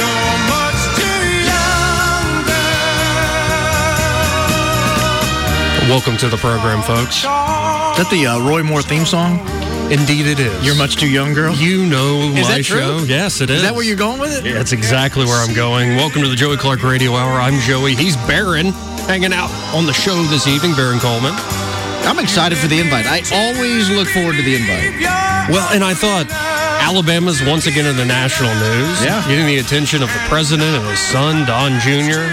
You're much too young, girl. Welcome to the program, folks. Is that the uh, Roy Moore theme song? Indeed, it is. You're much too young, girl. You know Is my show. Yes, it is. Is that where you're going with it? Yeah, That's exactly where I'm going. Welcome to the Joey Clark Radio Hour. I'm Joey. He's Baron, hanging out on the show this evening. Baron Coleman. I'm excited for the invite. I always look forward to the invite. Well, and I thought Alabama's once again in the national news. Yeah. Getting the attention of the president and his son, Don Jr.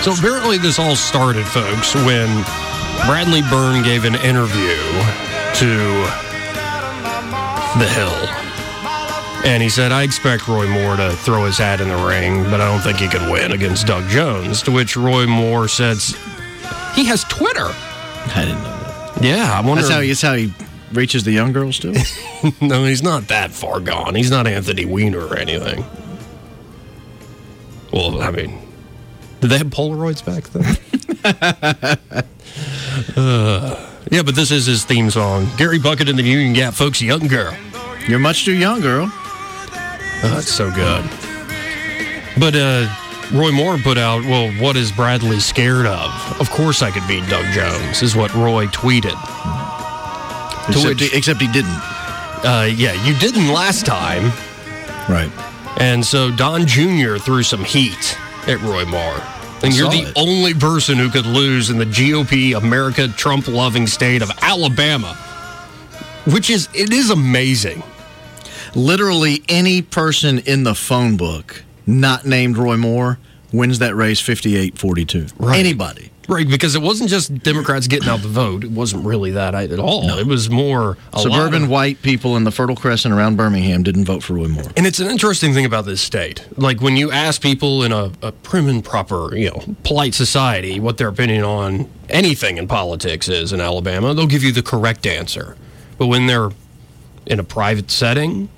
So apparently this all started, folks, when Bradley Byrne gave an interview to The Hill. And he said, I expect Roy Moore to throw his hat in the ring, but I don't think he could win against Doug Jones. To which Roy Moore said, he has Twitter. I didn't know that. Yeah, I wonder. That's how, he, that's how he reaches the young girls, too? no, he's not that far gone. He's not Anthony Weiner or anything. Well, I mean, did they have Polaroids back then? uh, yeah, but this is his theme song. Gary Puckett and the Union Gap, folks, Young Girl. You're much too young, girl. Oh, that's so good. But uh, Roy Moore put out, well, what is Bradley scared of? Of course I could beat Doug Jones, is what Roy tweeted. Except, which- he, except he didn't. Uh, yeah, you didn't last time. Right. And so Don Jr. threw some heat at Roy Moore. And you're the it. only person who could lose in the GOP America Trump loving state of Alabama. Which is it is amazing. Literally any person in the phone book not named Roy Moore wins that race 58 42. Right. Anybody. Right, because it wasn't just Democrats getting out the vote. It wasn't really that at all. No. It was more Suburban of- white people in the Fertile Crescent around Birmingham didn't vote for Roy Moore. And it's an interesting thing about this state. Like when you ask people in a, a prim and proper, you know, polite society what their opinion on anything in politics is in Alabama, they'll give you the correct answer. But when they're in a private setting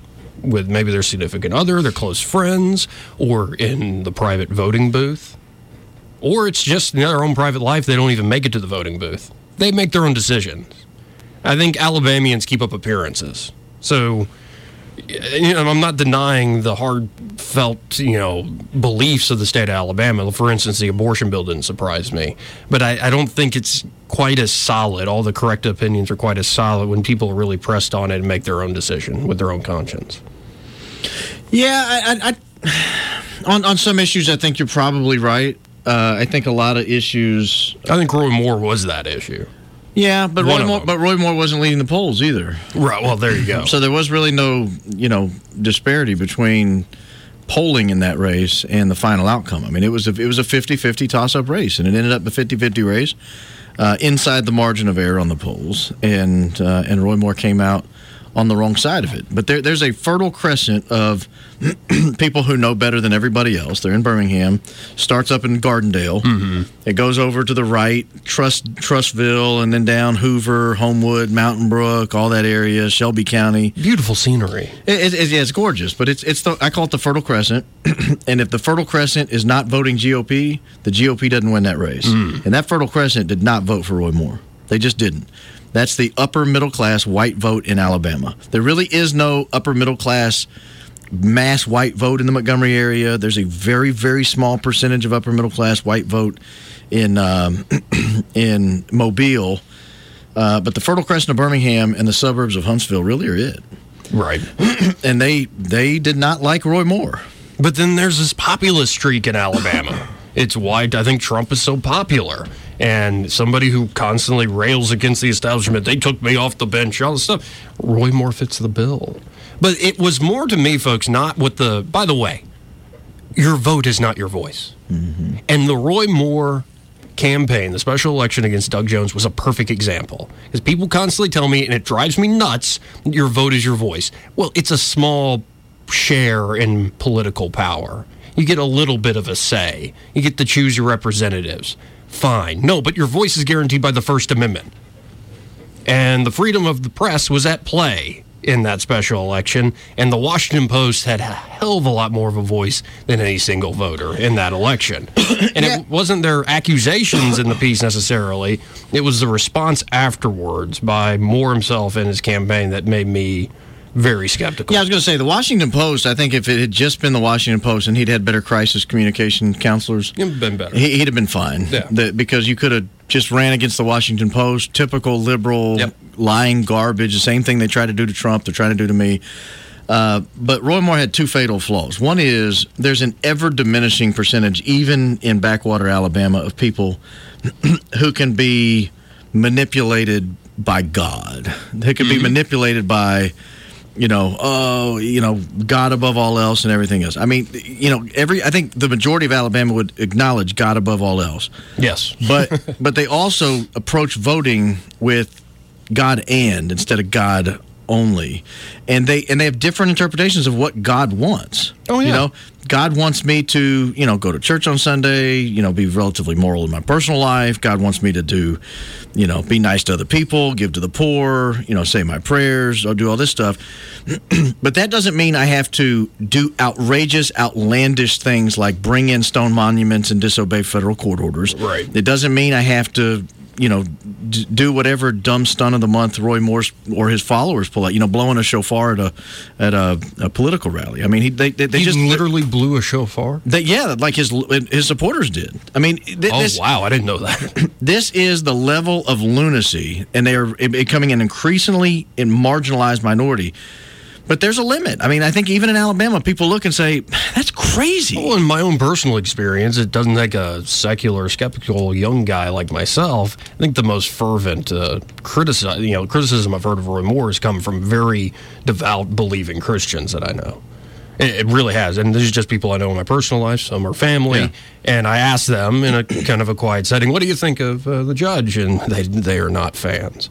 with maybe their significant other, their close friends, or in the private voting booth, or it's just in their own private life, they don't even make it to the voting booth. They make their own decisions. I think Alabamians keep up appearances. So you know, I'm not denying the heartfelt, you know, beliefs of the state of Alabama. For instance, the abortion bill didn't surprise me, but I, I don't think it's quite as solid. All the correct opinions are quite as solid when people are really pressed on it and make their own decision with their own conscience. Yeah, I, I, I, on on some issues, I think you're probably right. Uh, I think a lot of issues. I think Roy Moore was that issue. Yeah, but One Roy Moore, but Roy Moore wasn't leading the polls either. Right. Well, there you go. So there was really no, you know, disparity between polling in that race and the final outcome. I mean, it was a, it was a 50-50 toss-up race, and it ended up a 50-50 race uh, inside the margin of error on the polls, and uh, and Roy Moore came out on the wrong side of it. But there, there's a fertile crescent of people who know better than everybody else. They're in Birmingham, starts up in Gardendale. Mm-hmm. It goes over to the right, Truss Trussville, and then down Hoover, Homewood, Mountain Brook, all that area, Shelby County. Beautiful scenery. It, it, yeah, it's gorgeous, but it's it's the I call it the Fertile Crescent, and if the Fertile Crescent is not voting GOP, the GOP doesn't win that race. Mm. And that Fertile Crescent did not vote for Roy Moore. They just didn't. That's the upper middle class white vote in Alabama. There really is no upper middle class mass white vote in the Montgomery area. There's a very very small percentage of upper middle class white vote in um, in Mobile. Uh, but the Fertile Crescent of Birmingham and the suburbs of Huntsville really are it Right. and they they did not like Roy Moore. But then there's this populist streak in Alabama. it's why I think Trump is so popular. And somebody who constantly rails against the establishment. They took me off the bench, all this stuff. Roy Moore fits the bill. But it was more to me, folks, not what the. By the way, your vote is not your voice. Mm-hmm. And the Roy Moore campaign, the special election against Doug Jones, was a perfect example. Because people constantly tell me, and it drives me nuts, your vote is your voice. Well, it's a small share in political power. You get a little bit of a say, you get to choose your representatives. Fine. No, but your voice is guaranteed by the First Amendment. And the freedom of the press was at play in that special election. And the Washington Post had a hell of a lot more of a voice than any single voter in that election. and it wasn't their accusations in the piece necessarily, it was the response afterwards by Moore himself and his campaign that made me very skeptical. Yeah, I was going to say the Washington Post. I think if it had just been the Washington Post and he'd had better crisis communication counselors, It'd been better. he, he'd have been fine. Yeah. The- because you could have just ran against the Washington Post, typical liberal Yep. lying garbage. The same thing they tried to do to Trump, they're trying to do to me. Uh, but Roy Moore had two fatal flaws. One is there's an ever diminishing percentage, even in backwater Alabama, of people who can be manipulated by God. They could be manipulated by, you know, oh, you know, God above all else and everything else. I mean, you know, every I think the majority of Alabama would acknowledge God above all else. Yes. But but they also approach voting with God and instead of God only, and they and they have different interpretations of what God wants. Oh, yeah. you know, God wants me to you know go to church on Sunday, you know, be relatively moral in my personal life. God wants me to do, you know, be nice to other people, give to the poor, you know, say my prayers, or do all this stuff. but that doesn't mean I have to do outrageous, outlandish things like bring in stone monuments and disobey federal court orders. Right. It doesn't mean I have to, you know, d- do whatever dumb stunt of the month Roy Morse or his followers pull out. You know, blowing a shofar at a at a, a political rally. I mean, he they they, they He just literally blew a shofar. They, yeah, like his his supporters did. I mean, th- Oh, this wow. I didn't know that. this is the level of lunacy, and they are becoming an increasingly marginalized minority. But there's a limit. I mean, I think even in Alabama, people look and say, "That's crazy." Well, in my own personal experience, it doesn't take a secular, skeptical young guy like myself. I think the most fervent uh, criticism, you know, criticism I've heard of Roy Moore has come from very devout, believing Christians that I know. It, really has, and these are just people I know in my personal life. Some are family, Yeah. and I ask them in a kind of a quiet setting, "What do you think of uh, the judge?" And they they are not fans.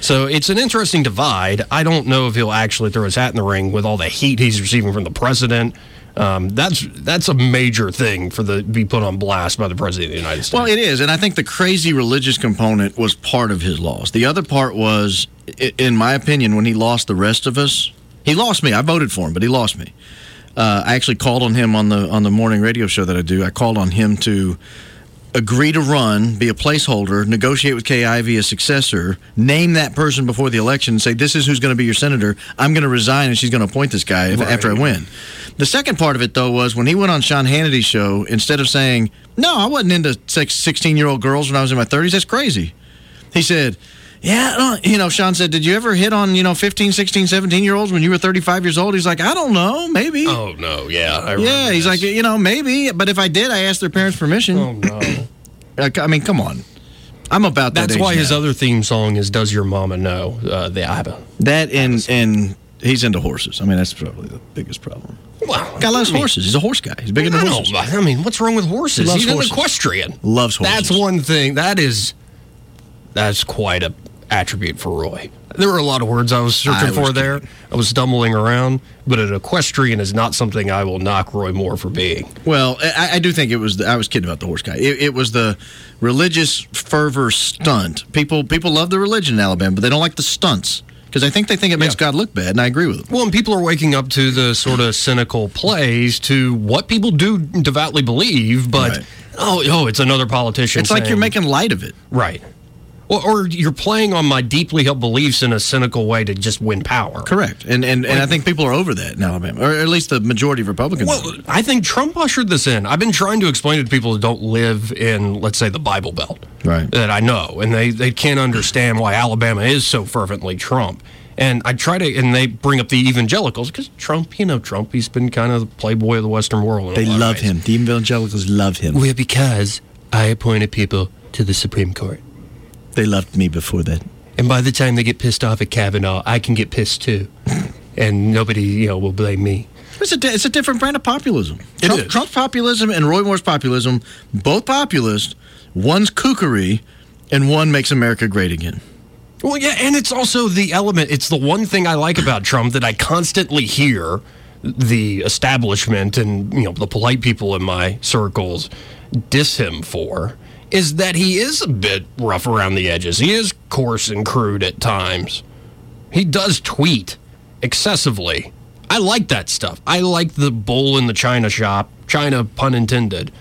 So it's an interesting divide. I don't know if he'll actually throw his hat in the ring with all the heat he's receiving from the president. Um, that's that's a major thing for the be put on blast by the president of the United States. Well, it is, and I think the crazy religious component was part of his loss. The other part was, in my opinion, when he lost the rest of us, he lost me. I voted for him, but he lost me. Uh, I actually called on him on the on the morning radio show that I do. I called on him to agree to run, be a placeholder, negotiate with Kay Ivey a successor, name that person before the election, say this is who's going to be your senator. I'm going to resign, and she's going to appoint this guy if, after I win. The second part of it, though, was when he went on Sean Hannity's show, instead of saying, No, I wasn't into 16 year old girls when I was in my 30s, that's crazy. He said, Yeah, you know, Sean said, Did you ever hit on, you know, 15, 16, 17 year olds when you were 35 years old? He's like, I don't know, maybe. oh no, yeah, I yeah, he's this. like, you know, maybe, but if I did, I asked their parents' permission. oh no. Like, I mean, come on. I'm about that. That's age why his now. other theme song is "Does Your Mama Know?" Uh, the ABBA. that and and he's into horses. I mean, that's probably the biggest problem. Wow, Guy loves I mean, horses. He's a horse guy. He's big into I horses. don't- I mean, what's wrong with horses? He loves He's horses. an equestrian. Loves horses. That's one thing. That is, that's quite a attribute for Roy. There were a lot of words I was searching I was for there. I was stumbling around, but an equestrian is not something I will knock Roy Moore for being. Well, I, I do think it was. The, I was kidding about the horse guy. It, it was the religious fervor stunt. People people love the religion in Alabama, but they don't like the stunts because I think they think it makes Yeah. God look bad, and I agree with them. Well, and people are waking up to the sort of cynical plays to what people do devoutly believe, but Right. oh, oh, it's another politician. It's like you're making light of it. right. Or, or you're playing on my deeply held beliefs in a cynical way to just win power. Correct, and and, and I think people are over that in Alabama, or at least the majority of Republicans. Well, I think Trump ushered this in. I've been trying to explain it to people who don't live in, let's say, the Bible Belt. Right. That I know. And they, they can't understand why Alabama is so fervently Trump. And I try to, and they bring up the evangelicals because Trump, you know, Trump, he's been kind of the playboy of the Western world. they love him. The evangelicals love him. Well, because I appointed people to the Supreme Court. They loved me before that. And by the time they get pissed off at Kavanaugh, I can get pissed too. and nobody, you know, will blame me. It's a, di- it's a different brand of populism. It Trump, is. Trump's populism and Roy Moore's populism, both populist. One's kookery, and one makes America great again. Well, yeah, and it's also the element. It's the one thing I like about Trump that I constantly hear the establishment and you know the polite people in my circles diss him for is that he is a bit rough around the edges. He is coarse and crude at times. He does tweet excessively. I like that stuff. I like the bull in the china shop, China pun intended,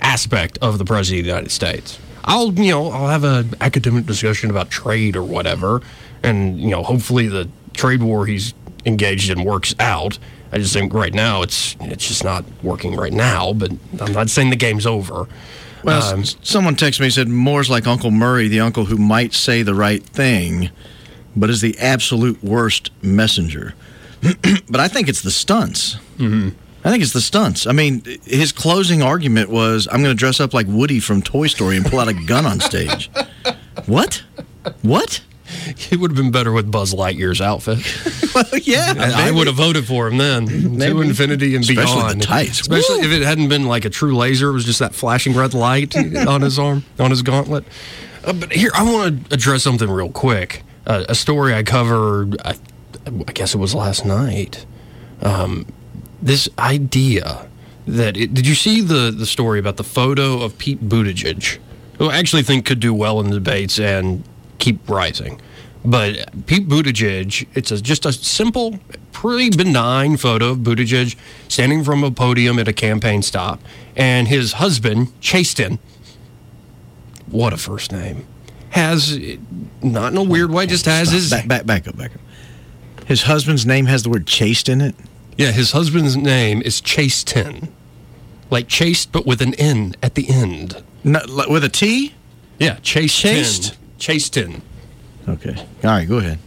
aspect of the president of the United States. I'll, you know, I'll have an academic discussion about trade or whatever, and you know, hopefully the trade war he's engaged in works out. I just think right now it's it's just not working right now. But I'm not saying the game's over. Well, Um, someone texted me and said Moore's like Uncle Murray, the uncle who might say the right thing, but is the absolute worst messenger. but I think it's the stunts. Mm-hmm. I think it's the stunts. I mean, his closing argument was, "I'm going to dress up like Woody from Toy Story and pull out a gun on stage." what? What? He would have been better with Buzz Lightyear's outfit. Well, yeah, I, I would have voted for him then. To Maybe. infinity and beyond. Especially beyond. the tights. Especially Woo! if it hadn't been like a true laser, it was just that flashing red light on his arm, on his gauntlet. Uh, but here, I want to address something real quick. Uh, a story I covered, I, I guess it was last night. Um, this idea that it, did you see the the story about the photo of Pete Buttigieg, who I actually think could do well in the debates and keep rising. But Pete Buttigieg, it's a, just a simple, pretty benign photo of Buttigieg standing from a podium at a campaign stop, and his husband, Chasten, what a first name, has, not in a weird way, just has his. back, back, back up, back up. His husband's name has the word chaste in it. Yeah, his husband's name is Chasten. Like chaste, but with an N at the end. No, like, with a T. Yeah, Chase Chased? Chasten. Okay. All right, go ahead.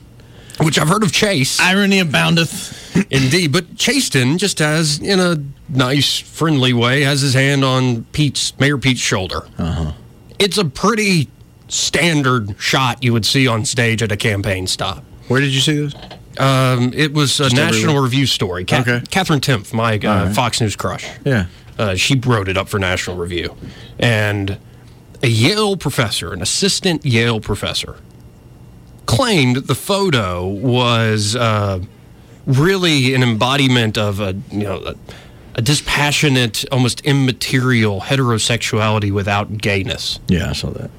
Which I've heard of Chase. Irony aboundeth. Indeed, but Chasten just has, in a nice, friendly way, has his hand on Pete's Mayor Pete's shoulder. Uh-huh. It's a pretty standard shot you would see on stage at a campaign stop. Where did you see this? Um, it was a Just National everywhere? Review story. Ca- Okay. Katherine Timpf, my uh, All right. Fox News crush. Yeah. Uh, she wrote it up for National Review. And a Yale professor, an assistant Yale professor, claimed the photo was uh, really an embodiment of a, you know, a, a dispassionate, almost immaterial heterosexuality without gayness. Yeah, I saw that.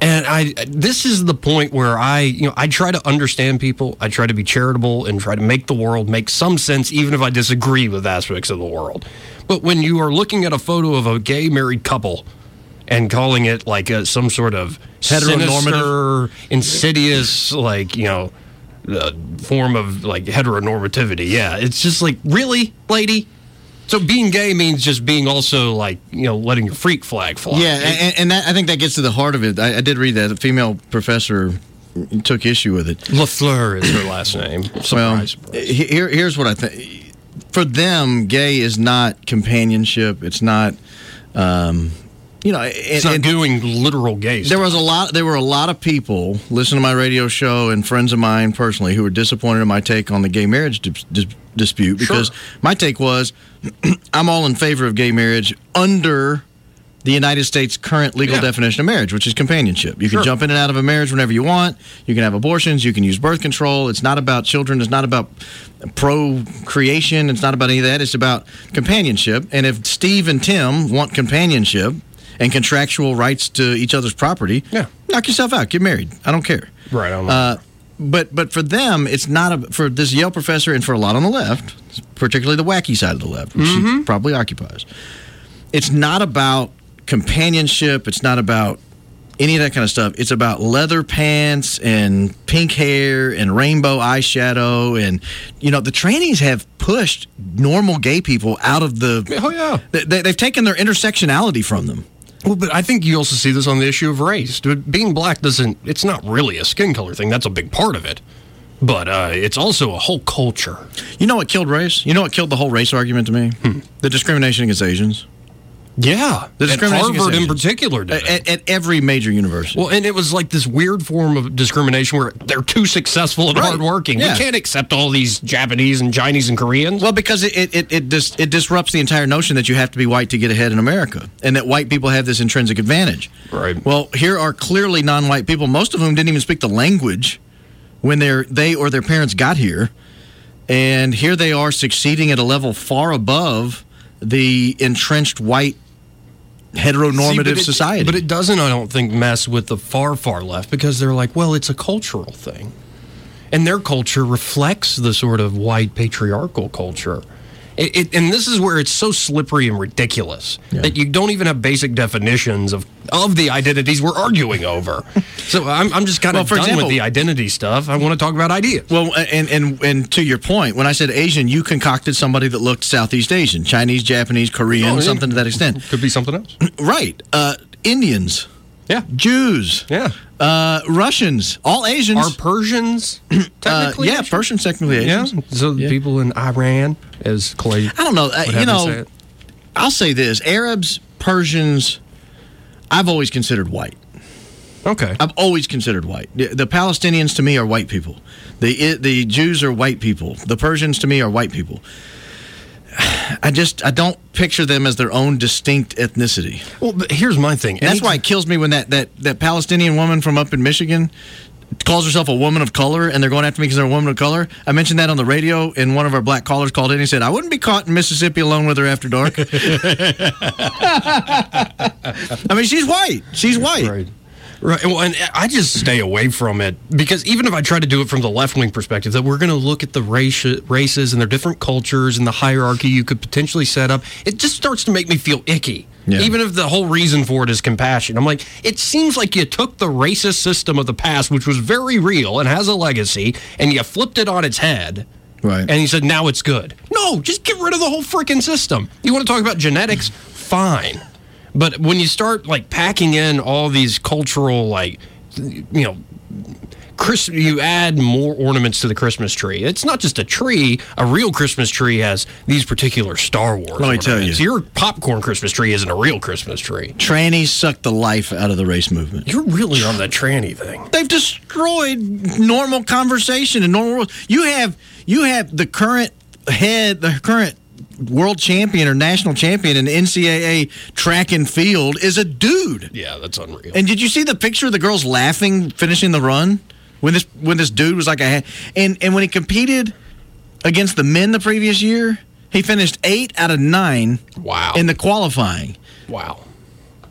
And I this is the point where I, you know, I try to understand people, I try to be charitable and try to make the world make some sense even if I disagree with aspects of the world. But when you are looking at a photo of a gay married couple and calling it like a, some sort of Heteronormative? sinister, insidious, like, you know, uh, form of like heteronormativity. Yeah, it's just like, really, lady? So being gay means just being also like, you know, letting your freak flag fly. Yeah, and, and that, I think that gets to the heart of it. I, I did read that a female professor took issue with it. Lafleur is her last name. Well, Surprise. here, here's what I think. For them, gay is not companionship. It's not, um, you know, It's not and- doing literal gay There was a lot. There were a lot of people listening to my radio show and friends of mine personally who were disappointed in my take on the gay marriage dis- dis- dispute because my take was I'm all in favor of gay marriage under the United States' current legal Yeah. definition of marriage, which is companionship. You can jump in and out of a marriage whenever you want. You can have abortions. You can use birth control. It's not about children. It's not about procreation. It's not about any of that. It's about companionship. And if Steve and Tim want companionship and contractual rights to each other's property, Yeah. knock yourself out. Get married. I don't care. Right, I don't. Uh, but but for them, it's not a, for this Yale professor and for a lot on the left, particularly the wacky side of the left, which Mm-hmm. she probably occupies. It's not about companionship. It's not about any of that kind of stuff. It's about leather pants and pink hair and rainbow eyeshadow and you know the trainees have pushed normal gay people out of the. Oh, yeah. They, they- they've taken their intersectionality from them. Well, but I think you also see this on the issue of race. Being black doesn't, it's not really a skin color thing. That's a big part of it. But uh, it's also a whole culture. You know what killed race? You know what killed the whole race argument to me? The discrimination against Asians. Yeah, The at discrimination Harvard in particular did. At, at every major university. Well, and it was like this weird form of discrimination where they're too successful and Right. hardworking. Yeah. We can't accept all these Japanese and Chinese and Koreans. Well, because it it it dis, it disrupts the entire notion that you have to be white to get ahead in America, and that white people have this intrinsic advantage. Right. Well, here are clearly non-white people. Most of whom didn't even speak the language when they're they or their parents got here, and here they are succeeding at a level far above the entrenched white heteronormative See, but it- society. But it doesn't, I don't think, mess with the far, far left because they're like, well, it's a cultural thing. And their culture reflects the sort of white patriarchal culture. It, it, and this is where it's so slippery and ridiculous that you don't even have basic definitions of, of the identities we're arguing over. so I'm, I'm just kind Well, of for done example- with the identity stuff. I want to talk about ideas. Well, and, and and to your point, when I said Asian, you concocted somebody that looked Southeast Asian, Chinese, Japanese, Korean, Oh, yeah. something to that extent. Could be something else. Right. Uh, Indians, Yeah. Jews, Yeah. uh, Russians, all Asians. Are Persians uh, technically? yeah, Asian? Persians technically Yeah. So Yeah. people in Iran, as Clay I don't know. Uh, you know. I'll say this: Arabs, Persians, I've always considered white. Okay. I've always considered white. The, the Palestinians to me are white people. The the Jews are white people. The Persians to me are white people. I just I don't picture them as their own distinct ethnicity. Well, here's my thing. And that's why it kills me when that, that, that Palestinian woman from up in Michigan calls herself a woman of color and they're going after me because they're a woman of color. I mentioned that on the radio and one of our black callers called in and he said, I wouldn't be caught in Mississippi alone with her after dark. I mean, she's white. She's white. Right. Right. Well, and I just stay away from it because even if I try to do it from the left wing perspective, that we're going to look at the race, races and their different cultures and the hierarchy you could potentially set up, it just starts to make me feel icky. Yeah. Even if the whole reason for it is compassion. I'm like, it seems like you took the racist system of the past, which was very real and has a legacy, and you flipped it on its head. Right. And you said, now it's good. No, just get rid of the whole freaking system. You want to talk about genetics? Fine. But when you start like packing in all these cultural, like, you know, Chris, you add more ornaments to the Christmas tree. It's not just a tree. A real Christmas tree has these particular Star Wars. Let me tell you. your popcorn Christmas tree isn't a real Christmas tree. Trannies suck the life out of the race movement. You're really on the tranny thing. They've destroyed normal conversation and normal. You have you have the current head, the current world champion or national champion in NCAA track and field is a dude. Yeah, that's unreal. And did you see the picture of the girls laughing finishing the run when this when this dude was like a and and when he competed against the men the previous year, he finished eight out of nine wow. in the qualifying, wow.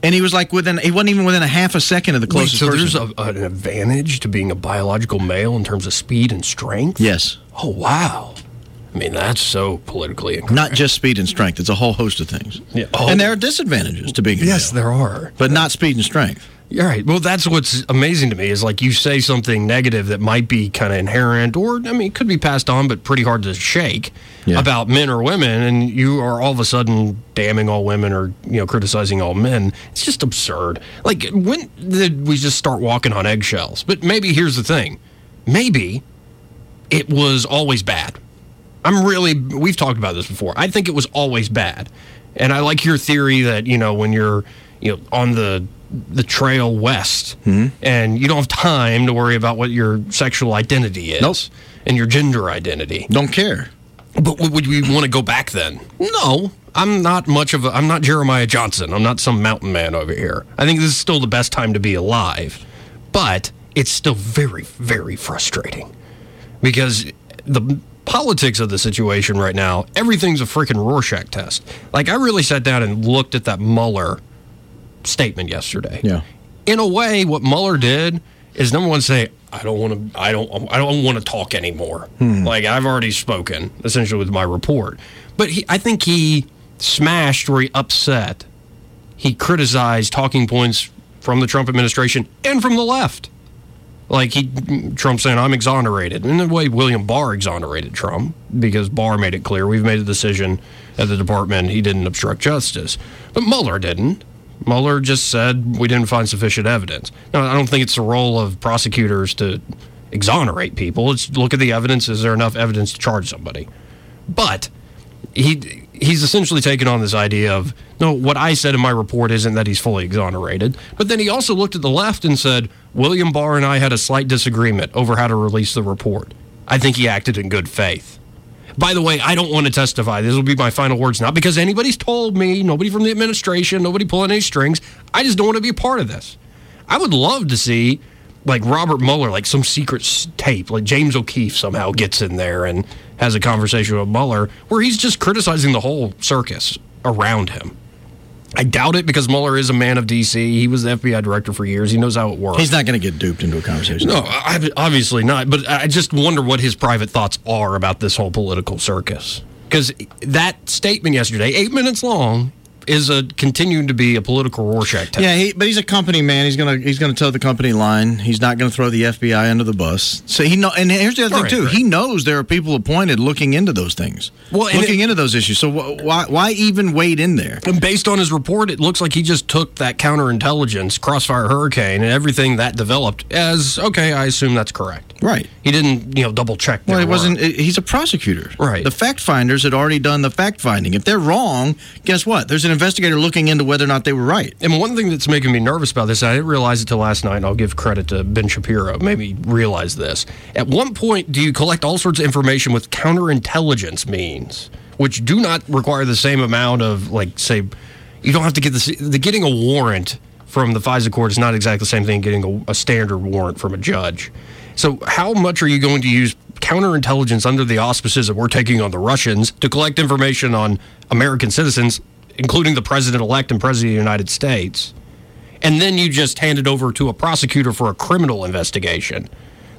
and he was like within he wasn't even within a half a second of the Wait, closest so person. there's a, an advantage to being a biological male in terms of speed and strength? yes, Oh, wow. I mean, that's so politically incorrect. not just speed and strength; it's a whole host of things. Yeah. Oh. And there are disadvantages to being a Yes, male, there are. but not speed and strength. You're right. Well, that's what's amazing to me is like you say something negative that might be kind of inherent, or I mean, it could be passed on, but pretty hard to shake Yeah. about men or women, and you are all of a sudden damning all women or you know criticizing all men. It's just absurd. Like when did we just start walking on eggshells? But maybe here's the thing: maybe it was always bad. I'm really we've talked about this before. I think it was always bad. And I like your theory that, you know, when you're, you know, on the the trail west mm-hmm. and you don't have time to worry about what your sexual identity is Nope. and your gender identity. Don't care. But would we want to go back then? No. I'm not much of a I'm not Jeremiah Johnson. I'm not some mountain man over here. I think this is still the best time to be alive. But it's still very very frustrating because the politics of the situation right now, everything's a freaking Rorschach test. Like I really sat down and looked at that Mueller statement yesterday. Yeah. In a way, what Mueller did is number one say, I don't want to. I don't. I don't want to talk anymore. Hmm. Like I've already spoken essentially with my report. But he, I think he smashed or he upset. He criticized talking points from the Trump administration and from the left. Like he, Trump saying, "I'm exonerated," in the way William Barr exonerated Trump because Barr made it clear we've made a decision at the department he didn't obstruct justice, but Mueller didn't. Mueller just said we didn't find sufficient evidence. Now, I don't think it's the role of prosecutors to exonerate people. It's look at the evidence. Is there enough evidence to charge somebody? But he he's essentially taken on this idea of no, what I said in my report isn't that he's fully exonerated, but then he also looked at the left and said William Barr and I had a slight disagreement over how to release the report. I think he acted in good faith. By the way, I don't want to testify. This will be my final words, not because anybody's told me, nobody from the administration, nobody pulling any strings. I just don't want to be a part of this. I would love to see like Robert Mueller, like some secret tape, like James O'Keefe somehow gets in there and has a conversation with Mueller where he's just criticizing the whole circus around him. I doubt it because Mueller is a man of DC. He was the FBI director for years. He knows how it works. He's not going to get duped into a conversation. No, I- obviously not. But I just wonder what his private thoughts are about this whole political circus. Because that statement yesterday, eight minutes long, is a continuing to be a political Rorschach test. Yeah, he, but he's a company man. He's gonna he's gonna toe the company line. He's not gonna throw the FBI under the bus. So he know. And here's the other Right, thing too. right. He knows there are people appointed looking into those things. Well, looking it- into those issues. So wh- why why even wade in there? And based on his report, it looks like he just took that counterintelligence, Crossfire Hurricane, and everything that developed as okay. I assume that's correct. Right. He didn't, you know, double check. Well, it wasn't. He's a prosecutor. Right. The fact finders had already done the fact finding. If they're wrong, guess what? There's an investigator looking into whether or not they were right. And one thing that's making me nervous about this, I didn't realize it till last night, and I'll give credit to Ben Shapiro, made me realize this. At one point, do you collect all sorts of information with counterintelligence means, which do not require the same amount of, like, say, you don't have to get the, the getting a warrant from the FISA court is not exactly the same thing getting a, a standard warrant from a judge. So, how much are you going to use counterintelligence under the auspices that we're taking on the Russians to collect information on American citizens, including the president elect and president of the United States? And then you just hand it over to a prosecutor for a criminal investigation.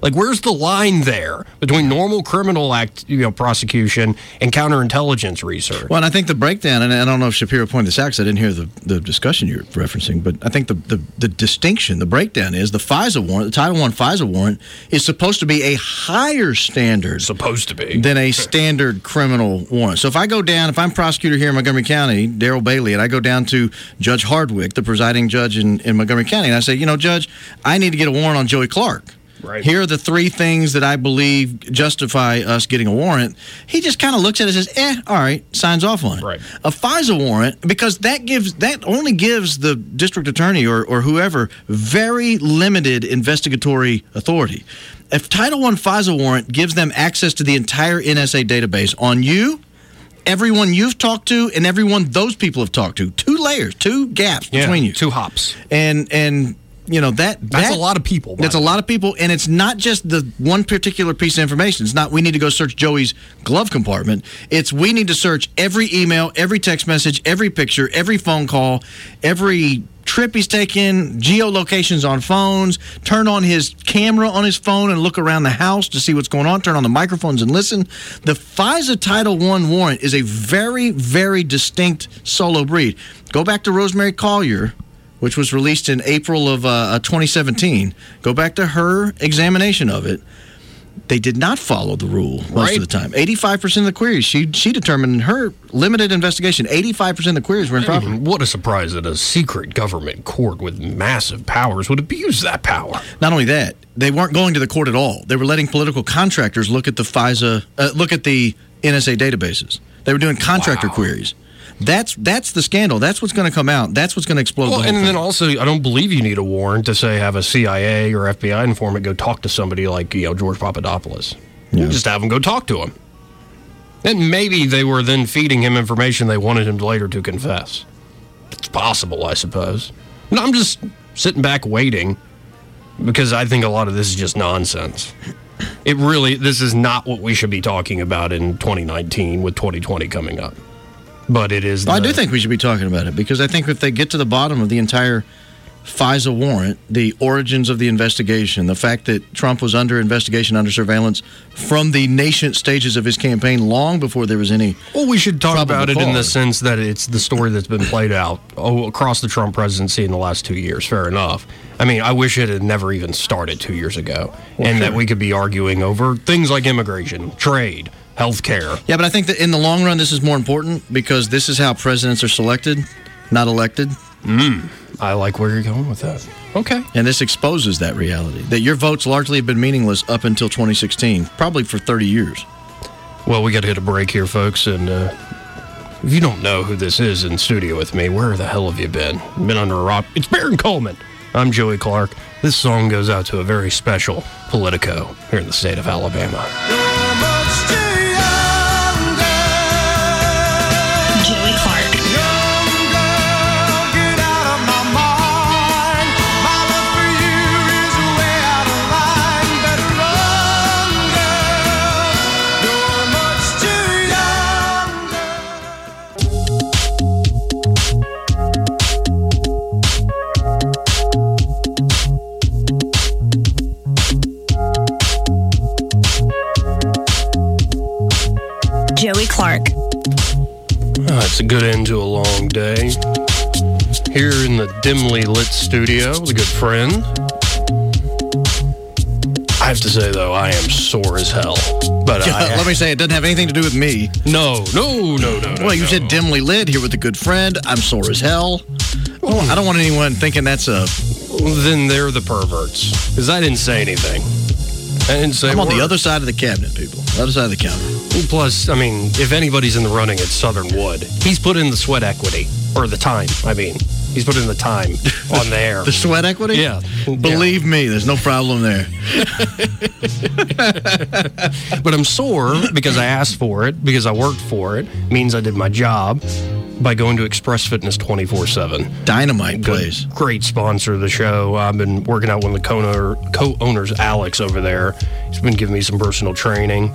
Like, where's the line there between normal criminal act, you know, prosecution and counterintelligence research? Well, and I think the breakdown, and I don't know if Shapiro pointed this out because I didn't hear the, the discussion you're referencing, but I think the, the, the distinction, the breakdown is the FISA warrant, the Title I FISA warrant, is supposed to be a higher standard supposed to be than a standard criminal warrant. So if I go down, if I'm prosecutor here in Montgomery County, Daryl Bailey, and I go down to Judge Hardwick, the presiding judge in, in Montgomery County, and I say, you know, Judge, I need to get a warrant on Joey Clark. Right. Here are the three things that I believe justify us getting a warrant. He just kind of looks at it and says, eh, all right, signs off on it. Right. A FISA warrant, because that gives that only gives the district attorney or, or whoever very limited investigatory authority. If Title I FISA warrant gives them access to the entire NSA database on you, everyone you've talked to, and everyone those people have talked to, two layers, two gaps Yeah, between you. two hops. And and you know that That's that- a lot of people. that's a lot of people, and it's not just the one particular piece of information. It's not we need to go search Joey's glove compartment. It's we need to search every email, every text message, every picture, every phone call, every trip he's taken, geolocations on phones, turn on his camera on his phone and look around the house to see what's going on, turn on the microphones and listen. The FISA Title I warrant is a very, very distinct solo breed. Go back to Rosemary Collyer which was released in April of uh, 2017. Go back to her examination of it. They did not follow the rule most Right. of the time. 85% of the queries, she she determined in her limited investigation, 85% of the queries were improper. What a surprise that a secret government court with massive powers would abuse that power. Not only that, they weren't going to the court at all. They were letting political contractors look at the FISA, uh, look at the NSA databases. They were doing contractor Wow. queries. That's that's the scandal. That's what's going to come out. That's what's going to explode. Well, the and thing. then also, I don't believe you need a warrant to say have a CIA or FBI informant go talk to somebody like you know George Papadopoulos. You just have them go talk to him, and maybe they were then feeding him information they wanted him later to confess. It's possible, I suppose. No, I'm just sitting back waiting because I think a lot of this is just nonsense. It really, this is not what we should be talking about in 2019 with 2020 coming up. But it is. Well, I do think we should be talking about it because I think if they get to the bottom of the entire FISA warrant, the origins of the investigation, the fact that Trump was under investigation, under surveillance from the nascent stages of his campaign long before there was any. Well, we should talk about it in the sense that it's the story that's been played out across the Trump presidency in the last two years. Fair enough. I mean, I wish it had never even started two years ago, and that we could be arguing over things like immigration, trade, healthcare. Yeah, but I think that in the long run, this is more important because this is how presidents are selected, not elected. I like where you're going with that. Okay. And this exposes that reality that your votes largely have been meaningless up until 2016, probably for 30 years. Well, we got to hit a break here, folks, and uh, If you don't know who this is in studio with me, where the hell have you been? Been under a rock? It's Baron Coleman. I'm Joey Clark. This song goes out to a very special Politico here in the state of Alabama. Oh, it's a good end to a long day. Here in the dimly lit studio with a good friend. I have to say, though, I am sore as hell. But I, Let me say, it doesn't have anything to do with me. no, no, no, no, no. Well, you no. said dimly lit here with a good friend. I'm sore as hell. Well, I don't want anyone thinking that's a. Then they're the perverts. Because I didn't say anything. I didn't say I'm on the other side of the cabinet, people. The other side of the counter. Plus, I mean, if anybody's in the running, it's Southern Wood. He's put in the sweat equity, or the time, I mean. He's put in the time on the air. The sweat equity? Yeah. Believe me, there's no problem there. But I'm sore because I asked for it, because I worked for it, means I did my job by going to Express Fitness 24 7. Dynamite place. Great sponsor of the show. I've been working out with the co-owner, co-owners, Alex, over there. He's been giving me some personal training.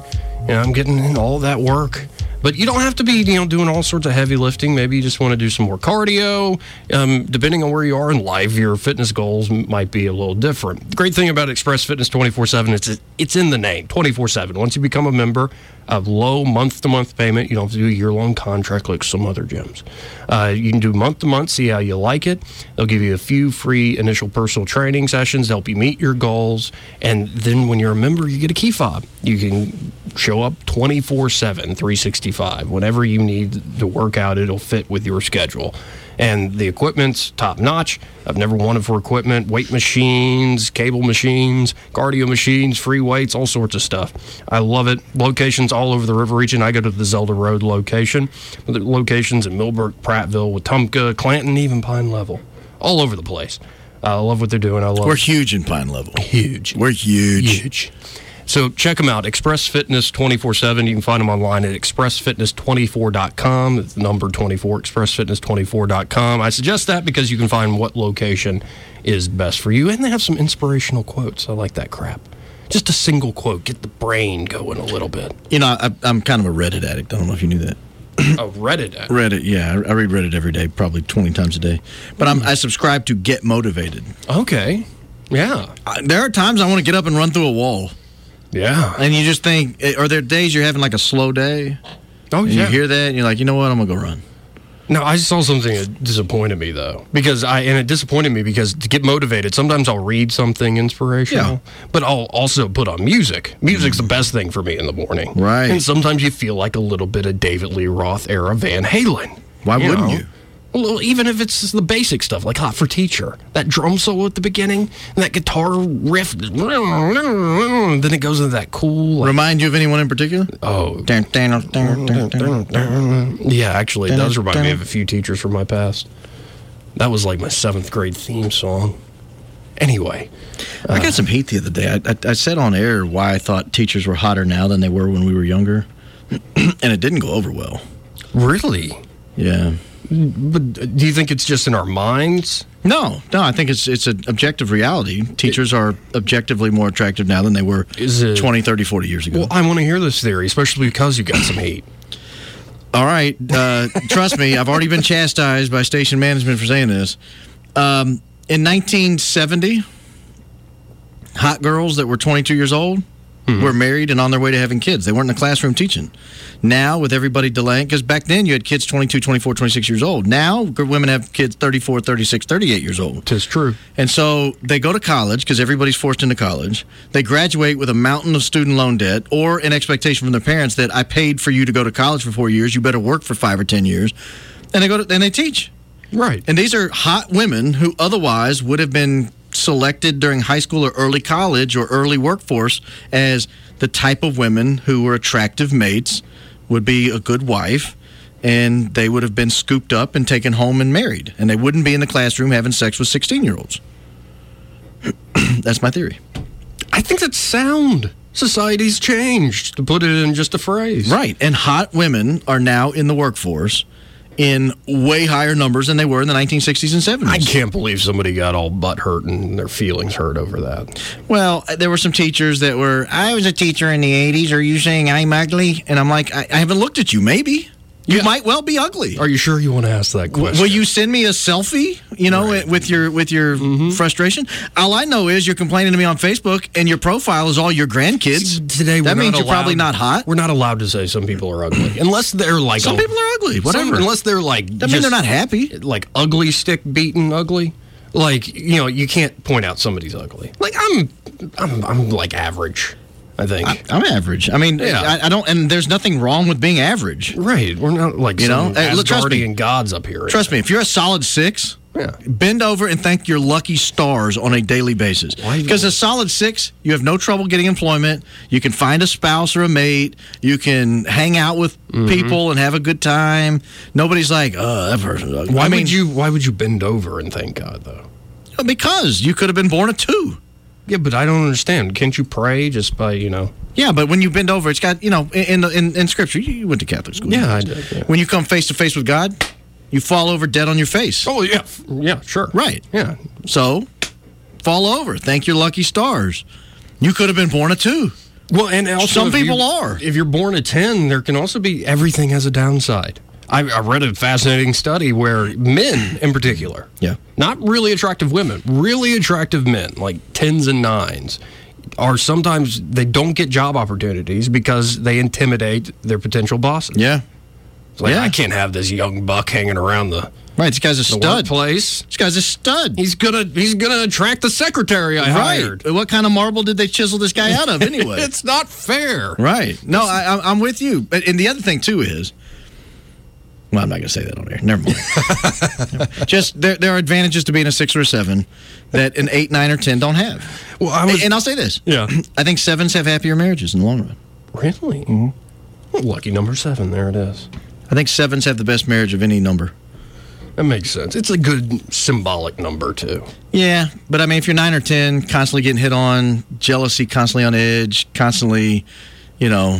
And I'm getting in all that work. But you don't have to be, you know, doing all sorts of heavy lifting. Maybe you just want to do some more cardio. Um, depending on where you are in life, your fitness goals might be a little different. The great thing about Express Fitness 24/7 is it's in the name, 24/7. Once you become a member, of low month-to-month payment. You don't have to do a year-long contract like some other gyms. Uh, you can do month-to-month, see how you like it. They'll give you a few free initial personal training sessions to help you meet your goals, and then when you're a member, you get a key fob. You can show up 24/7, 365. Whenever you need to work out, it'll fit with your schedule. And the equipment's top notch. I've never wanted for equipment, weight machines, cable machines, cardio machines, free weights, all sorts of stuff. I love it. Locations all over the river region. I go to the Zelda Road location, locations in Millbrook, Prattville, Wetumpka, Clanton, even Pine Level, all over the place. I love what they're doing. I love We're huge in Pine Level. Huge. We're huge. Huge. So check them out. Express Fitness 24 7. You can find them online at expressfitness24.com. It's the number 24, expressfitness24.com. I suggest that because you can find what location is best for you. And they have some inspirational quotes. I like that crap. Just a single quote, get the brain going a little bit. You know, I, I'm kind of a Reddit addict. I don't know if you knew that. a Reddit app. Reddit, yeah. I, I read Reddit every day, probably 20 times a day. But I'm, I subscribe to Get Motivated. Okay. Yeah. I, there are times I want to get up and run through a wall. Yeah. And you just think, eh, are there days you're having like a slow day? Oh, yeah. you hear that and you're like, you know what? I'm going to go run. No, I saw something that disappointed me though, because I and it disappointed me because to get motivated, sometimes I'll read something inspirational, but I'll also put on music. Music's the best thing for me in the morning, Right. And sometimes you feel like a little bit of David Lee Roth era Van Halen. Why wouldn't know? you? Even if it's the basic stuff like Hot for Teacher, that drum solo at the beginning, and that guitar riff, then it goes into that cool. Like, Remind you of anyone in particular? oh. Yeah, actually, it does remind me of a few teachers from my past. That was like my seventh grade theme song. Anyway, I uh, got some heat the other day. I, I, I said on air why I thought teachers were hotter now than they were when we were younger, and it didn't go over well. really? Yeah. But do you think it's just in our minds? No, no, I think it's it's an objective reality. Teachers are objectively more attractive now than they were Is it- 20, 30, 40 years ago. Well, I want to hear this theory, especially because you got some heat. All right, uh, trust me, I've already been chastised by station management for saying this. Um, in 1970, hot girls that were 22 years old Mm-hmm. were married and on their way to having kids. They weren't in the classroom teaching. Now, with everybody delaying, because back then you had kids 22, 24, 26 years old. Now, women have kids 34, 36, 38 years old. Tis true. And so they go to college because everybody's forced into college. They graduate with a mountain of student loan debt or an expectation from their parents that I paid for you to go to college for four years. You better work for five or 10 years. And they go to, and they teach. Right. And these are hot women who otherwise would have been selected during high school or early college or early workforce as the type of women who were attractive mates, would be a good wife, and they would have been scooped up and taken home and married, and they wouldn't be in the classroom having sex with 16 year olds. That's my theory. I think that's sound. Society's changed, to put it in just a phrase. Right. And hot women are now in the workforce in way higher numbers than they were in the 1960s and 70s. I can't believe somebody got all butt hurt and their feelings hurt over that. Well, uh, there were some teachers that were, I was a teacher in the 80s. Are you saying I'm ugly? And I'm like, I, I haven't looked at you. Maybe. You Yeah. might well be ugly. Are you sure you want to ask that W- question? Will you send me a selfie? You know, with your with your Mm-hmm. frustration. All I know is you're complaining to me on Facebook, and your profile is all your grandkids. Today, that means you're probably not hot. We're not allowed to say some people are ugly, unless they're like Some a- people are ugly. Whatever. some- unless they're like That means they're not happy. like ugly stick beaten ugly. Like you know, you can't point out somebody's ugly. Like I'm, I'm, I'm like average. I think. I'm average. I mean, Yeah. I, I don't, and there's nothing wrong with being average. right. We're not like You know? Hey, look, trust me. Gods up here. Trust me, if you're a solid six, Yeah. bend over and thank your lucky stars on a daily basis. Because a solid six, you have no trouble getting employment. You can find a spouse or a mate. You can hang out with Mm-hmm. people and have a good time. Nobody's like, oh, that person's ugly. Why I mean, would you? Why would you bend over and thank God though? Because you could have been born a two. Yeah, but I don't understand. Can't you pray just by you know? Yeah, but when you bend over, it's got you know in in, the- in, in scripture. You went to Catholic school. Yeah, I did, yeah. When you come face to face with God, you fall over dead on your face. Oh yeah, yeah, sure. Right. Yeah. So, fall over. Thank your lucky stars. You could have been born a two. Well, and also Some people are. If you're born a ten, there can also be everything has a downside. I, I read a fascinating study where men, in particular, Yeah. not really attractive women, really attractive men, like tens and nines, are sometimes they don't get job opportunities because they intimidate their potential bosses. Yeah. It's like Yeah. I can't have this young buck hanging around the, Right. This guy's a stud. Place. This guy's a stud. He's gonna he's gonna attract the secretary I hired. Right. What kind of marble did they chisel this guy out of anyway? It's not fair. right. No, I, I'm- I'm with you. But and the other thing too is, well, I'm not going to say that on air. Never mind. Just there, there are advantages to being a six or a seven that an eight, nine, or ten don't have. Well, I was and I'll say this. Yeah. I think sevens have happier marriages in the long run. really Mm-hmm. lucky number seven. There it is. I think sevens have the best marriage of any number. That makes sense. It's a good symbolic number too. Yeah, but I mean, if you're nine or ten, constantly getting hit on, jealousy, constantly on edge, constantly, you know,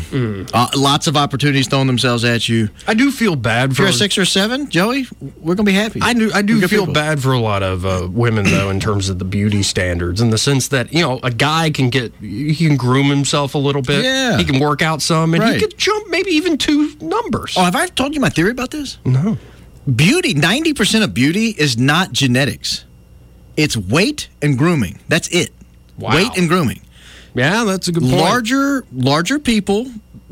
uh, lots of opportunities throwing themselves at you. I do feel bad If for you're a six or seven, Joey, we're gonna be happy. I do. I do feel people. bad for a lot of uh, women though, in terms of the beauty standards, in the sense that you know a guy can get he can groom himself a little bit. Yeah. he can work out some, and Right. he could jump maybe even two numbers. Oh, have I told you my theory about this? no, Beauty, ninety percent of beauty is not genetics. It's weight and grooming. That's it. Wow. Weight and grooming. Yeah, that's a good point. larger larger people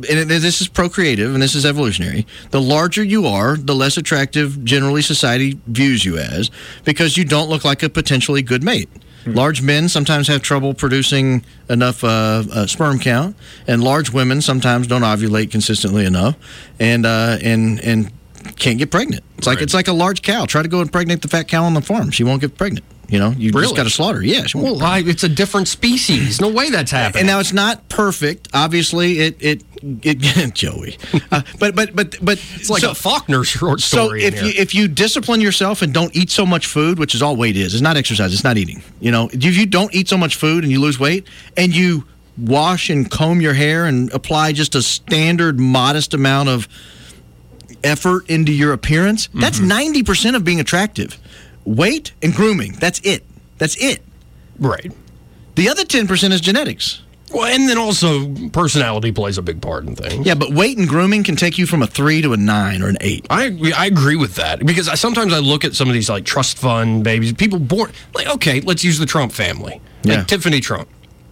and this is procreative and this is evolutionary. The larger you are the less attractive generally society views you as because you don't look like a potentially good mate. Large men sometimes have trouble producing enough uh, uh, sperm count and large women sometimes don't ovulate consistently enough and uh, and and can't get pregnant. It's like Right. it's like a large cow. Try to go impregnate the fat cow on the farm. She won't get pregnant you know you Really? just got to slaughter her. yeah she won't get Well, I, it's a different species. No way that's happening. and now it's not perfect. Obviously, it it it Joey, uh, but but but but it's like so, a Faulkner short so story. in if you if you discipline yourself and don't eat so much food, which is all weight is, it's not exercise, it's not eating. You know, if you don't eat so much food and you lose weight, and you wash and comb your hair and apply just a standard modest amount of effort into your appearance, that's Mm-hmm. ninety percent of being attractive. Weight and grooming, that's it. That's it. right. The other ten percent is genetics. Well, and then also personality plays a big part in things. Yeah, but weight and grooming can take you from a three to a nine or an eight. I I agree with that because I, sometimes I look at some of these like trust fund babies, people born like okay, let's use the Trump family, Yeah. like Tiffany Trump,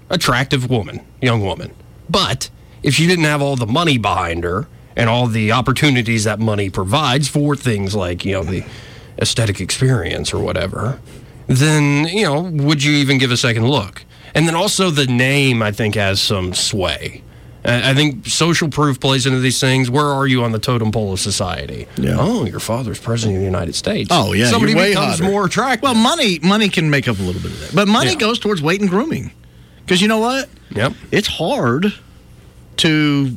attractive woman, young woman, but if she didn't have all the money behind her and all the opportunities that money provides for things like you know the aesthetic experience or whatever, then you know would you even give a second look? And then also the name I think has some sway. I think social proof plays into these things. Where are you on the totem pole of society? Yeah. Oh, your father's president of the United States. Oh yeah, somebody you're way becomes hotter. more attractive. Well, money money can make up a little bit of that, but money Yeah. goes towards weight and grooming. Because you know what? Yep. It's hard to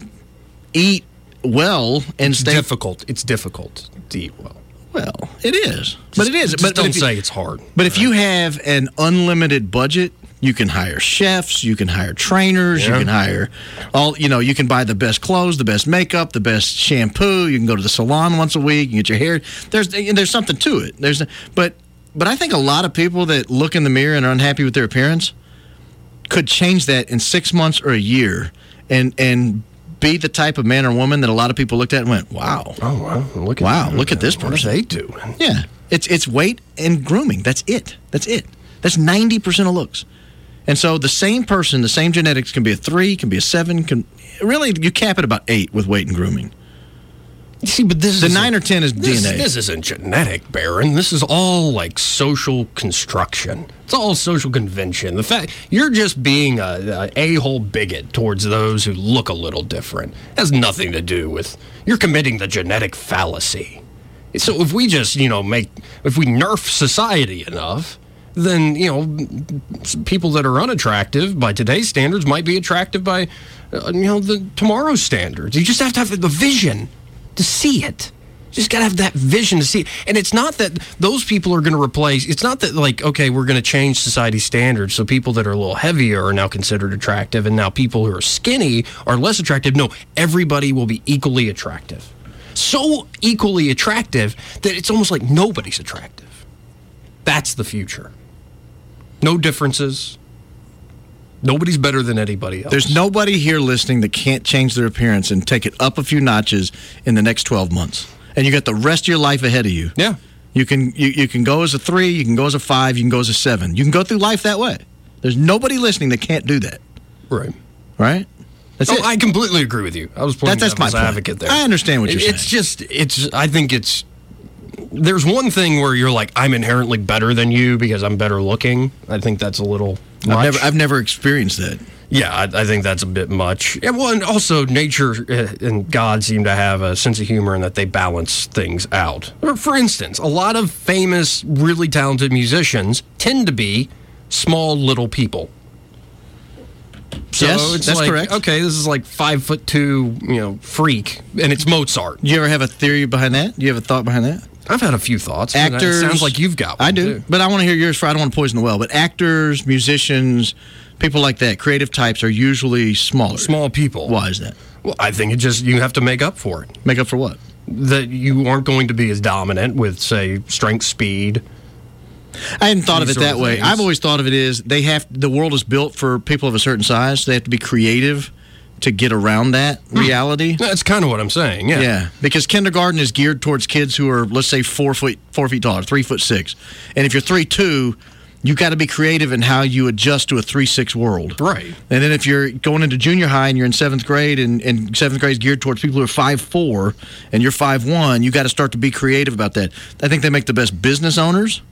eat well and stay difficult. It's difficult to eat well. Well. It is, but it is. Just but, but don't if you- say it's hard. But if you have an unlimited budget, you can hire chefs, you can hire trainers, you can hire all, you know, you can buy the best clothes, the best makeup, the best shampoo, you can go to the salon once a week, you get your hair. There's there's something to it. There's but but I think a lot of people that look in the mirror and are unhappy with their appearance could change that in 6 months or a year and and be the type of man or woman that a lot of people looked at and went, "Wow. Oh wow! Look at Wow, look at this person." they do? Yeah, it's it's weight and grooming. That's it. That's it. That's ninety percent of looks. And so the same person, the same genetics can be a three, can be a seven, can really you cap it about eight with weight and grooming. See, but this The nine or ten is This, DNA. this isn't genetic, Baron. This is all like social construction. It's all social convention. The fact you're just being a, a a-hole bigot towards those who look a little different It has nothing to do with you're committing the genetic fallacy. So if we just you know make if we nerf society enough, then you know people that are unattractive by today's standards might be attractive by uh, you know the tomorrow's standards. You just have to have the vision to see it. You just got to have that vision to see it. And it's not that those people are going to replace, it's not that, like, okay, we're going to change society's standards. So people that are a little heavier are now considered attractive, and now people who are skinny are less attractive. No, everybody will be equally attractive. So equally attractive that it's almost like nobody's attractive. That's the future. No differences. Nobody's better than anybody else. There's nobody here listening that can't change their appearance and take it up a few notches in the next twelve months. And you got the rest of your life ahead of you. Yeah. You can you, you can go as a three, you can go as a five, you can go as a seven. You can go through life that way. There's nobody listening that can't do that. Right. Right? That's Oh, it. I completely agree with you. I was playing That- that's my point. advocate there. I understand what you're It- It's just, it's. I think it's. There's one thing where you're like, I'm inherently better than you because I'm better looking. I think that's a little. Much. I've never I've never experienced that. yeah, I, I think that's a bit much. Yeah, well, and also nature uh, and God seem to have a sense of humor in that they balance things out. For instance, a lot of famous, really talented musicians tend to be small little people. So Yes, it's that's like, correct. Okay, this is like five foot two, you know, freak, and it's Mozart. Do you ever have a theory behind that? Do you have a thought behind that? I've had a few thoughts. Actors. It sounds like you've got. One I do, too. but I want to hear yours. For I don't want to poison the well. But actors, musicians, people like that, creative types are usually smaller. Small people. Why is that? Well, I think it just you have to make up for it. Make up for what? That you aren't going to be as dominant with, say, strength, speed. I hadn't thought of it that of way. I've always thought of it as they have the world is built for people of a certain size. They have to be creative to get around that hmm. reality. That's kind of what I'm saying. Yeah. Yeah, because kindergarten is geared towards kids who are, let's say, four foot four feet tall, or three foot six, and if you're three two, you got to be creative in how you adjust to a three six world. Right. And then if you're going into junior high and you're in seventh grade, and, and seventh grade is geared towards people who are five four, and you're five one, you got to start to be creative about that. I think they make the best business owners.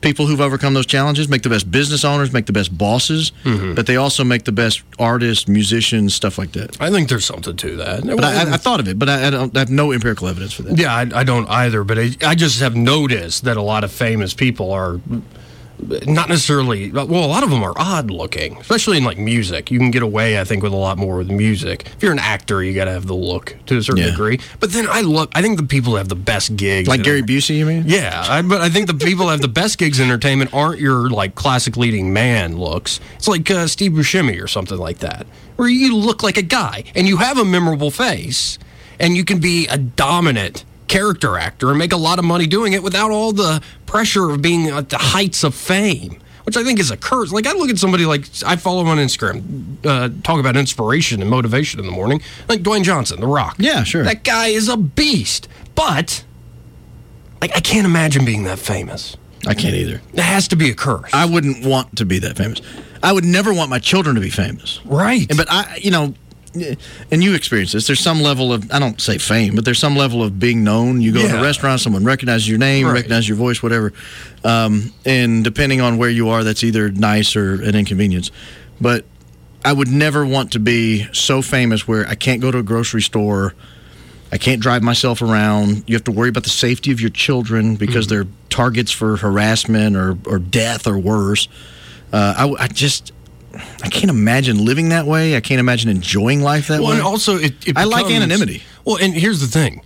People who've overcome those challenges make the best business owners, make the best bosses, Mm-hmm. but they also make the best artists, musicians, stuff like that. I think there's something to that. But I, I, I thought of it, but I, I don't I have no empirical evidence for that. Yeah, I, I don't either, but I, I just have noticed that a lot of famous people are not necessarily well a lot of them are odd looking especially in like music you can get away i think with a lot more with music if you're an actor you got to have the look to a certain Yeah. degree but then i love i think the people who have the best gigs Like Gary Busey, you mean? yeah I, but i think the people who have the best gigs in entertainment aren't your like classic leading man looks it's like uh, steve buscemi or something like that where you look like a guy and you have a memorable face and you can be a dominant character actor and make a lot of money doing it without all the pressure of being at the heights of fame which I think is a curse. Like I look at somebody like I follow him on Instagram, uh, talk about inspiration and motivation in the morning, like Dwayne Johnson, The Rock. Yeah, sure. That guy is a beast, but like I can't imagine being that famous. I can't either. It has to be a curse, I wouldn't want to be that famous. I would never want my children to be famous. right? But I, you know, and you experience this. There's some level of I don't say fame, but there's some level of being known. You go to a restaurant, someone recognizes your name, Right. recognizes your voice, whatever. Um, and depending on where you are, that's either nice or an inconvenience. But I would never want to be so famous where I can't go to a grocery store. I can't drive myself around. You have to worry about the safety of your children because they're targets for harassment or, or death or worse. Uh, I, I just, I can't imagine living that way. I can't imagine enjoying life that well, way. and also it, it I like anonymity. Well, and here's the thing.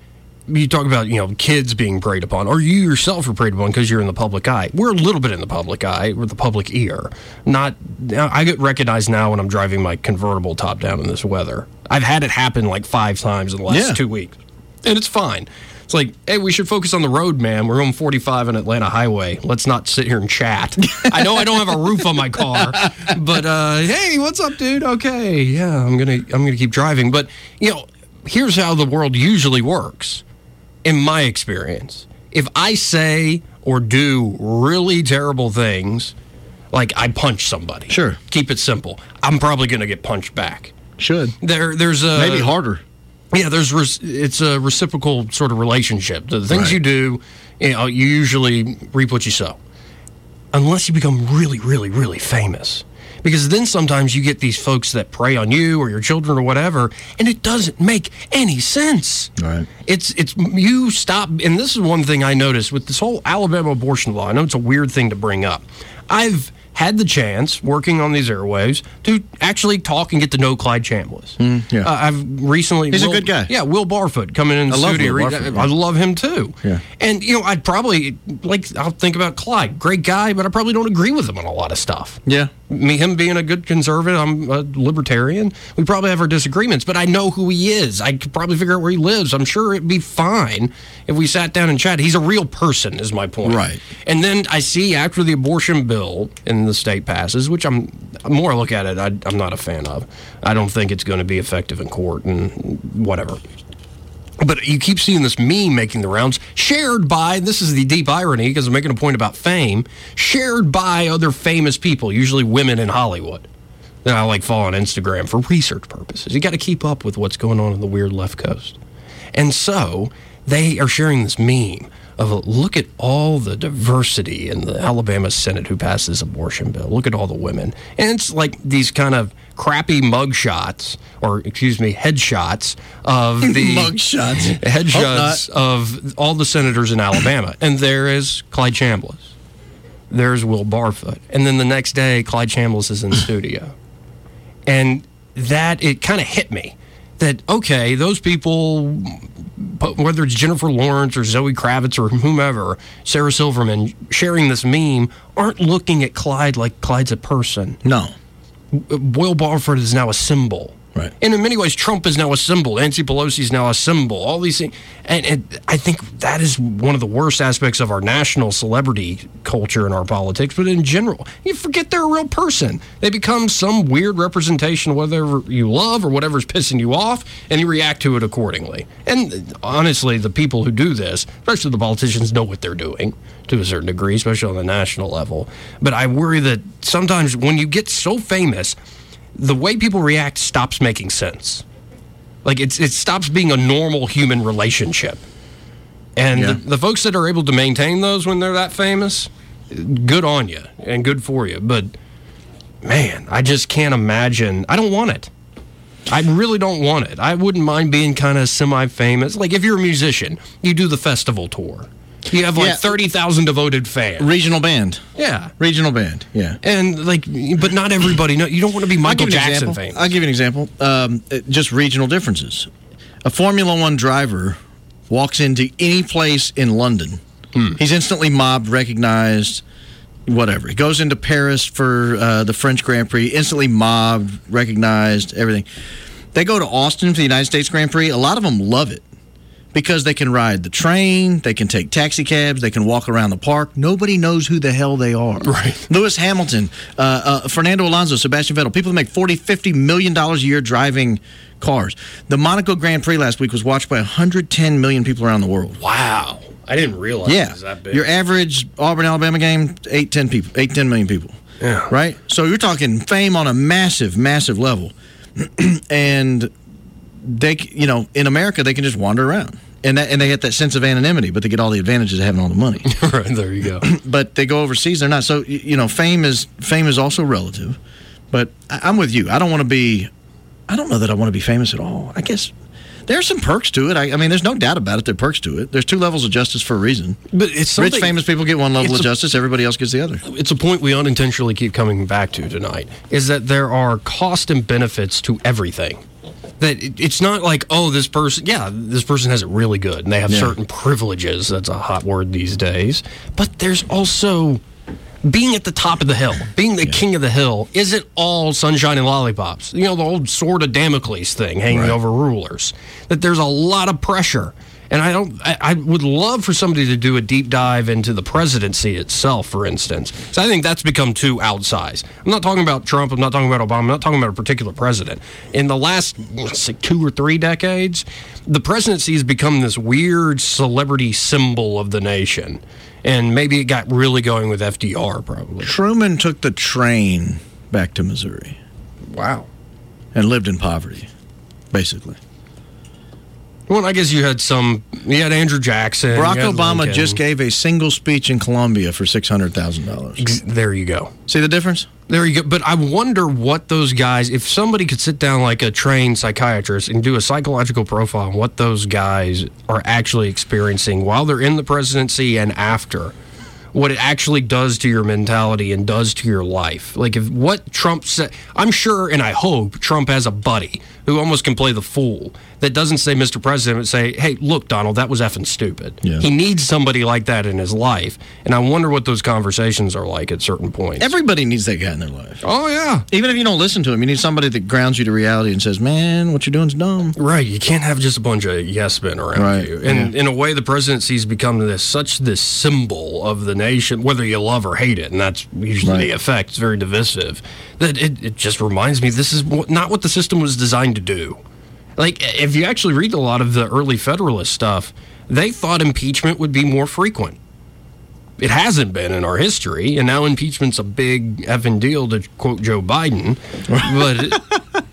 You talk about, you know, kids being preyed upon, or you yourself are preyed upon because you're in the public eye. We're a little bit in the public eye, or the public ear. Not, I get recognized now when I'm driving my convertible top down in this weather. I've had it happen like five times in the last Yeah. two weeks, and it's fine. It's like, hey, we should focus on the road, man. We're on 45 on Atlanta Highway. Let's not sit here and chat. I know I don't have a roof on my car, but uh, hey, what's up, dude? Okay, yeah, I'm gonna I'm gonna keep driving. But you know, here's how the world usually works, in my experience. If I say or do really terrible things, like I punch somebody, Sure. keep it simple. I'm probably gonna get punched back. Should There, there's a maybe harder. Yeah, there's res- it's a reciprocal sort of relationship. The things Right. you do, you know, you usually reap what you sow, unless you become really, really, really famous. Because then sometimes you get these folks that prey on you or your children or whatever, and it doesn't make any sense. Right. It's it's you stop, and this is one thing I noticed with this whole Alabama abortion law. I know it's a weird thing to bring up. I've had the chance working on these airwaves to actually talk and get to know Clyde Chambliss. yeah. Uh, I've recently. He's a good guy. Yeah, Will Barfoot coming in the I love studio. Will Barfoot, I yeah. love him too. Yeah. And you know, I'd probably like. I'll think about Clyde. Great guy, but I probably don't agree with him on a lot of stuff. Yeah. Me, him being a good conservative, I'm a libertarian. We probably have our disagreements, but I know who he is. I could probably figure out where he lives. I'm sure it'd be fine if we sat down and chatted. He's a real person, is my point. Right. And then I see after the abortion bill in the state passes, which I'm more look at it, I, I'm not a fan of. I don't think it's going to be effective in court and whatever. But you keep seeing this meme making the rounds, shared by, this is the deep irony because I'm making a point about fame, shared by other famous people, usually women in Hollywood. That I like follow on Instagram for research purposes. You got to keep up with what's going on in the weird left coast. And so they are sharing this meme of look at all the diversity in the Alabama Senate who passed this abortion bill. Look at all the women. And it's like these kind of crappy mug shots, or excuse me, headshots of the Mugshots. Headshots of all the senators in Alabama. And there is Clyde Chambliss. There's Will Barfoot. And then the next day, Clyde Chambliss is in the studio. And that, it kind of hit me that, okay, those people, whether it's Jennifer Lawrence or Zoe Kravitz or whomever, Sarah Silverman, sharing this meme, aren't looking at Clyde like Clyde's a person. No. Will Barfoot is now a symbol. Right. And in many ways, Trump is now a symbol. Nancy Pelosi is now a symbol. All these things. And, and I think that is one of the worst aspects of our national celebrity culture and our politics, but in general, you forget they're a real person. They become some weird representation of whatever you love or whatever's pissing you off, and you react to it accordingly. And honestly, the people who do this, especially the politicians, know what they're doing to a certain degree, especially on the national level. But I worry that sometimes when you get so famous, the way people react stops making sense. Like it's it stops being a normal human relationship. And Yeah. the, the folks that are able to maintain those when they're that famous, good on you and good for you. But man, I just can't imagine. I don't want it. I really don't want it. I wouldn't mind being kind of semi-famous. Like if you're a musician, you do the festival tour. You have like Yeah. 30,000 devoted fans. Regional band. yeah. Regional band. Yeah. And like, but not everybody. No, you don't want to be Michael give you an Jackson example. famous. I'll give you an example. Um, uh, just regional differences. A Formula One driver walks into any place in London. Hmm. He's instantly mobbed, recognized, whatever. He goes into Paris for uh, the French Grand Prix, instantly mobbed, recognized, everything. They go to Austin for the United States Grand Prix. A lot of them love it because they can ride the train, they can take taxi cabs, they can walk around the park. Nobody knows who the hell they are. Right. Lewis Hamilton, uh, uh, Fernando Alonso, Sebastian Vettel, people that make 40, 50 million dollars a year driving cars. The Monaco Grand Prix last week was watched by 110 million people around the world. Wow. I didn't realize Yeah. it was that big. Your average Auburn, Alabama game, 8, 10 people, 8, 10 million people. Yeah. Right? So you're talking fame on a massive, massive level. and they, you know, in America, they can just wander around. And, that, and they get that sense of anonymity, but they get all the advantages of having all the money. right, there you go. but they go overseas, they're not. So, you know, fame is fame is also relative. But I, I'm with you. I don't want to be, I don't know that I want to be famous at all. I guess there are some perks to it. I, I mean, there's no doubt about it. There are perks to it. There's two levels of justice for a reason. But it's Rich, famous people get one level of a- justice. Everybody else gets the other. It's a point we unintentionally keep coming back to tonight is that there are cost and benefits to everything. That it, it's not like, oh, this person, yeah, this person has it really good and they have Yeah. certain privileges. That's a hot word these days. But there's also being at the top of the hill, being the king of the hill, isn't all sunshine and lollipops. You know, the old sword of Damocles thing hanging Right. over rulers. That there's a lot of pressure. And I don't. I, I would love for somebody to do a deep dive into the presidency itself, for instance. So I think that's become too outsized. I'm not talking about Trump. I'm not talking about Obama. I'm not talking about a particular president. In the last say, two or three decades, the presidency has become this weird celebrity symbol of the nation. And maybe it got really going with FDR, probably. Truman took the train back to Missouri Wow. and lived in poverty, basically. Well, I guess you had some. You had Andrew Jackson. Barack Obama Lincoln. just gave a single speech in Columbia for six hundred thousand dollars. There you go. See the difference? There you go. But I wonder what those guys, if somebody could sit down like a trained psychiatrist and do a psychological profile on what those guys are actually experiencing while they're in the presidency and after, what it actually does to your mentality and does to your life. Like if what Trump said, I'm sure and I hope Trump has a buddy who almost can play the fool that doesn't say Mr. President, but say, hey, look, Donald, that was effing stupid. Yeah. He needs somebody like that in his life. And I wonder what those conversations are like at certain points. Everybody needs that guy in their life. oh, yeah. Even if you don't listen to him, you need somebody that grounds you to reality and says, "Man, what you're doing's dumb." Right, you can't have just a bunch of yes men around Right, you. And in a way, the presidency's become this such this symbol of the nation, whether you love or hate it, and that's usually the effect. It's very divisive. That it, it just reminds me this is not what the system was designed to do. Like if you actually read a lot of the early Federalist stuff, they thought impeachment would be more frequent. It hasn't been in our history, and now impeachment's a big effing deal to quote Joe Biden. But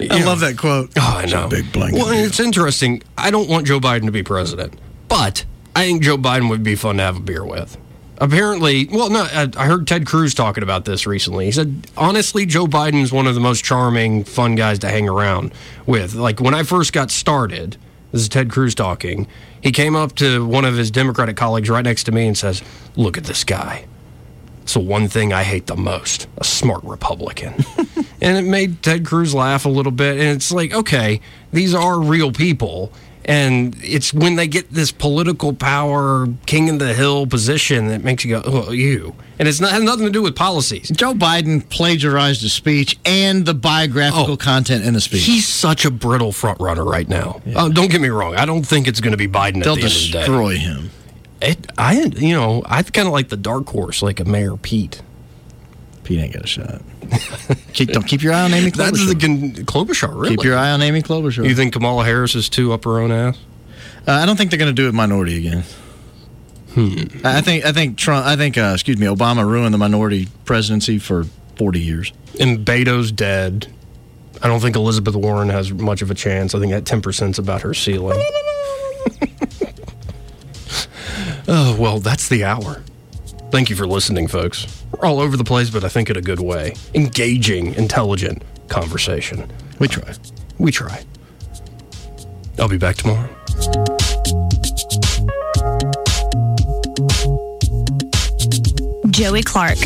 I love that quote. Oh, I It's a know. big blanket Well, it's interesting. I don't want Joe Biden to be president, but I think Joe Biden would be fun to have a beer with. Apparently, well, no, I heard Ted Cruz talking about this recently. He said, honestly, Joe Biden's one of the most charming, fun guys to hang around with. Like when I first got started, this is Ted Cruz talking. He came up to one of his Democratic colleagues right next to me and says, "Look at this guy. It's the one thing I hate the most a smart Republican. and it made Ted Cruz laugh a little bit. And it's like, okay, these are real people. And it's when they get this political power, king of the hill position that makes you go, oh, you. And it's not has nothing to do with policies. Joe Biden plagiarized a speech and the biographical Oh. content in the speech. He's such a brittle front runner right now. Uh, don't get me wrong. I don't think it's going to be Biden They'll the of the destroy him. It, I, you know, I kind of like the dark horse, like a Mayor Pete. Pete ain't got a shot. keep, don't keep your eye on Amy Klobuchar. That's the Klobuchar, really. Keep your eye on Amy Klobuchar. You think Kamala Harris is too up her own ass? Uh, I don't think they're going to do it minority again. Hmm. I think I think Trump. I think uh, excuse me. Obama ruined the minority presidency for forty years. And Beto's dead. I don't think Elizabeth Warren has much of a chance. I think that 10% is about her ceiling. oh, well, that's the hour. Thank you for listening, folks. We're all over the place, but I think in a good way. Engaging, intelligent conversation. We try. We try. I'll be back tomorrow. Joey Clark.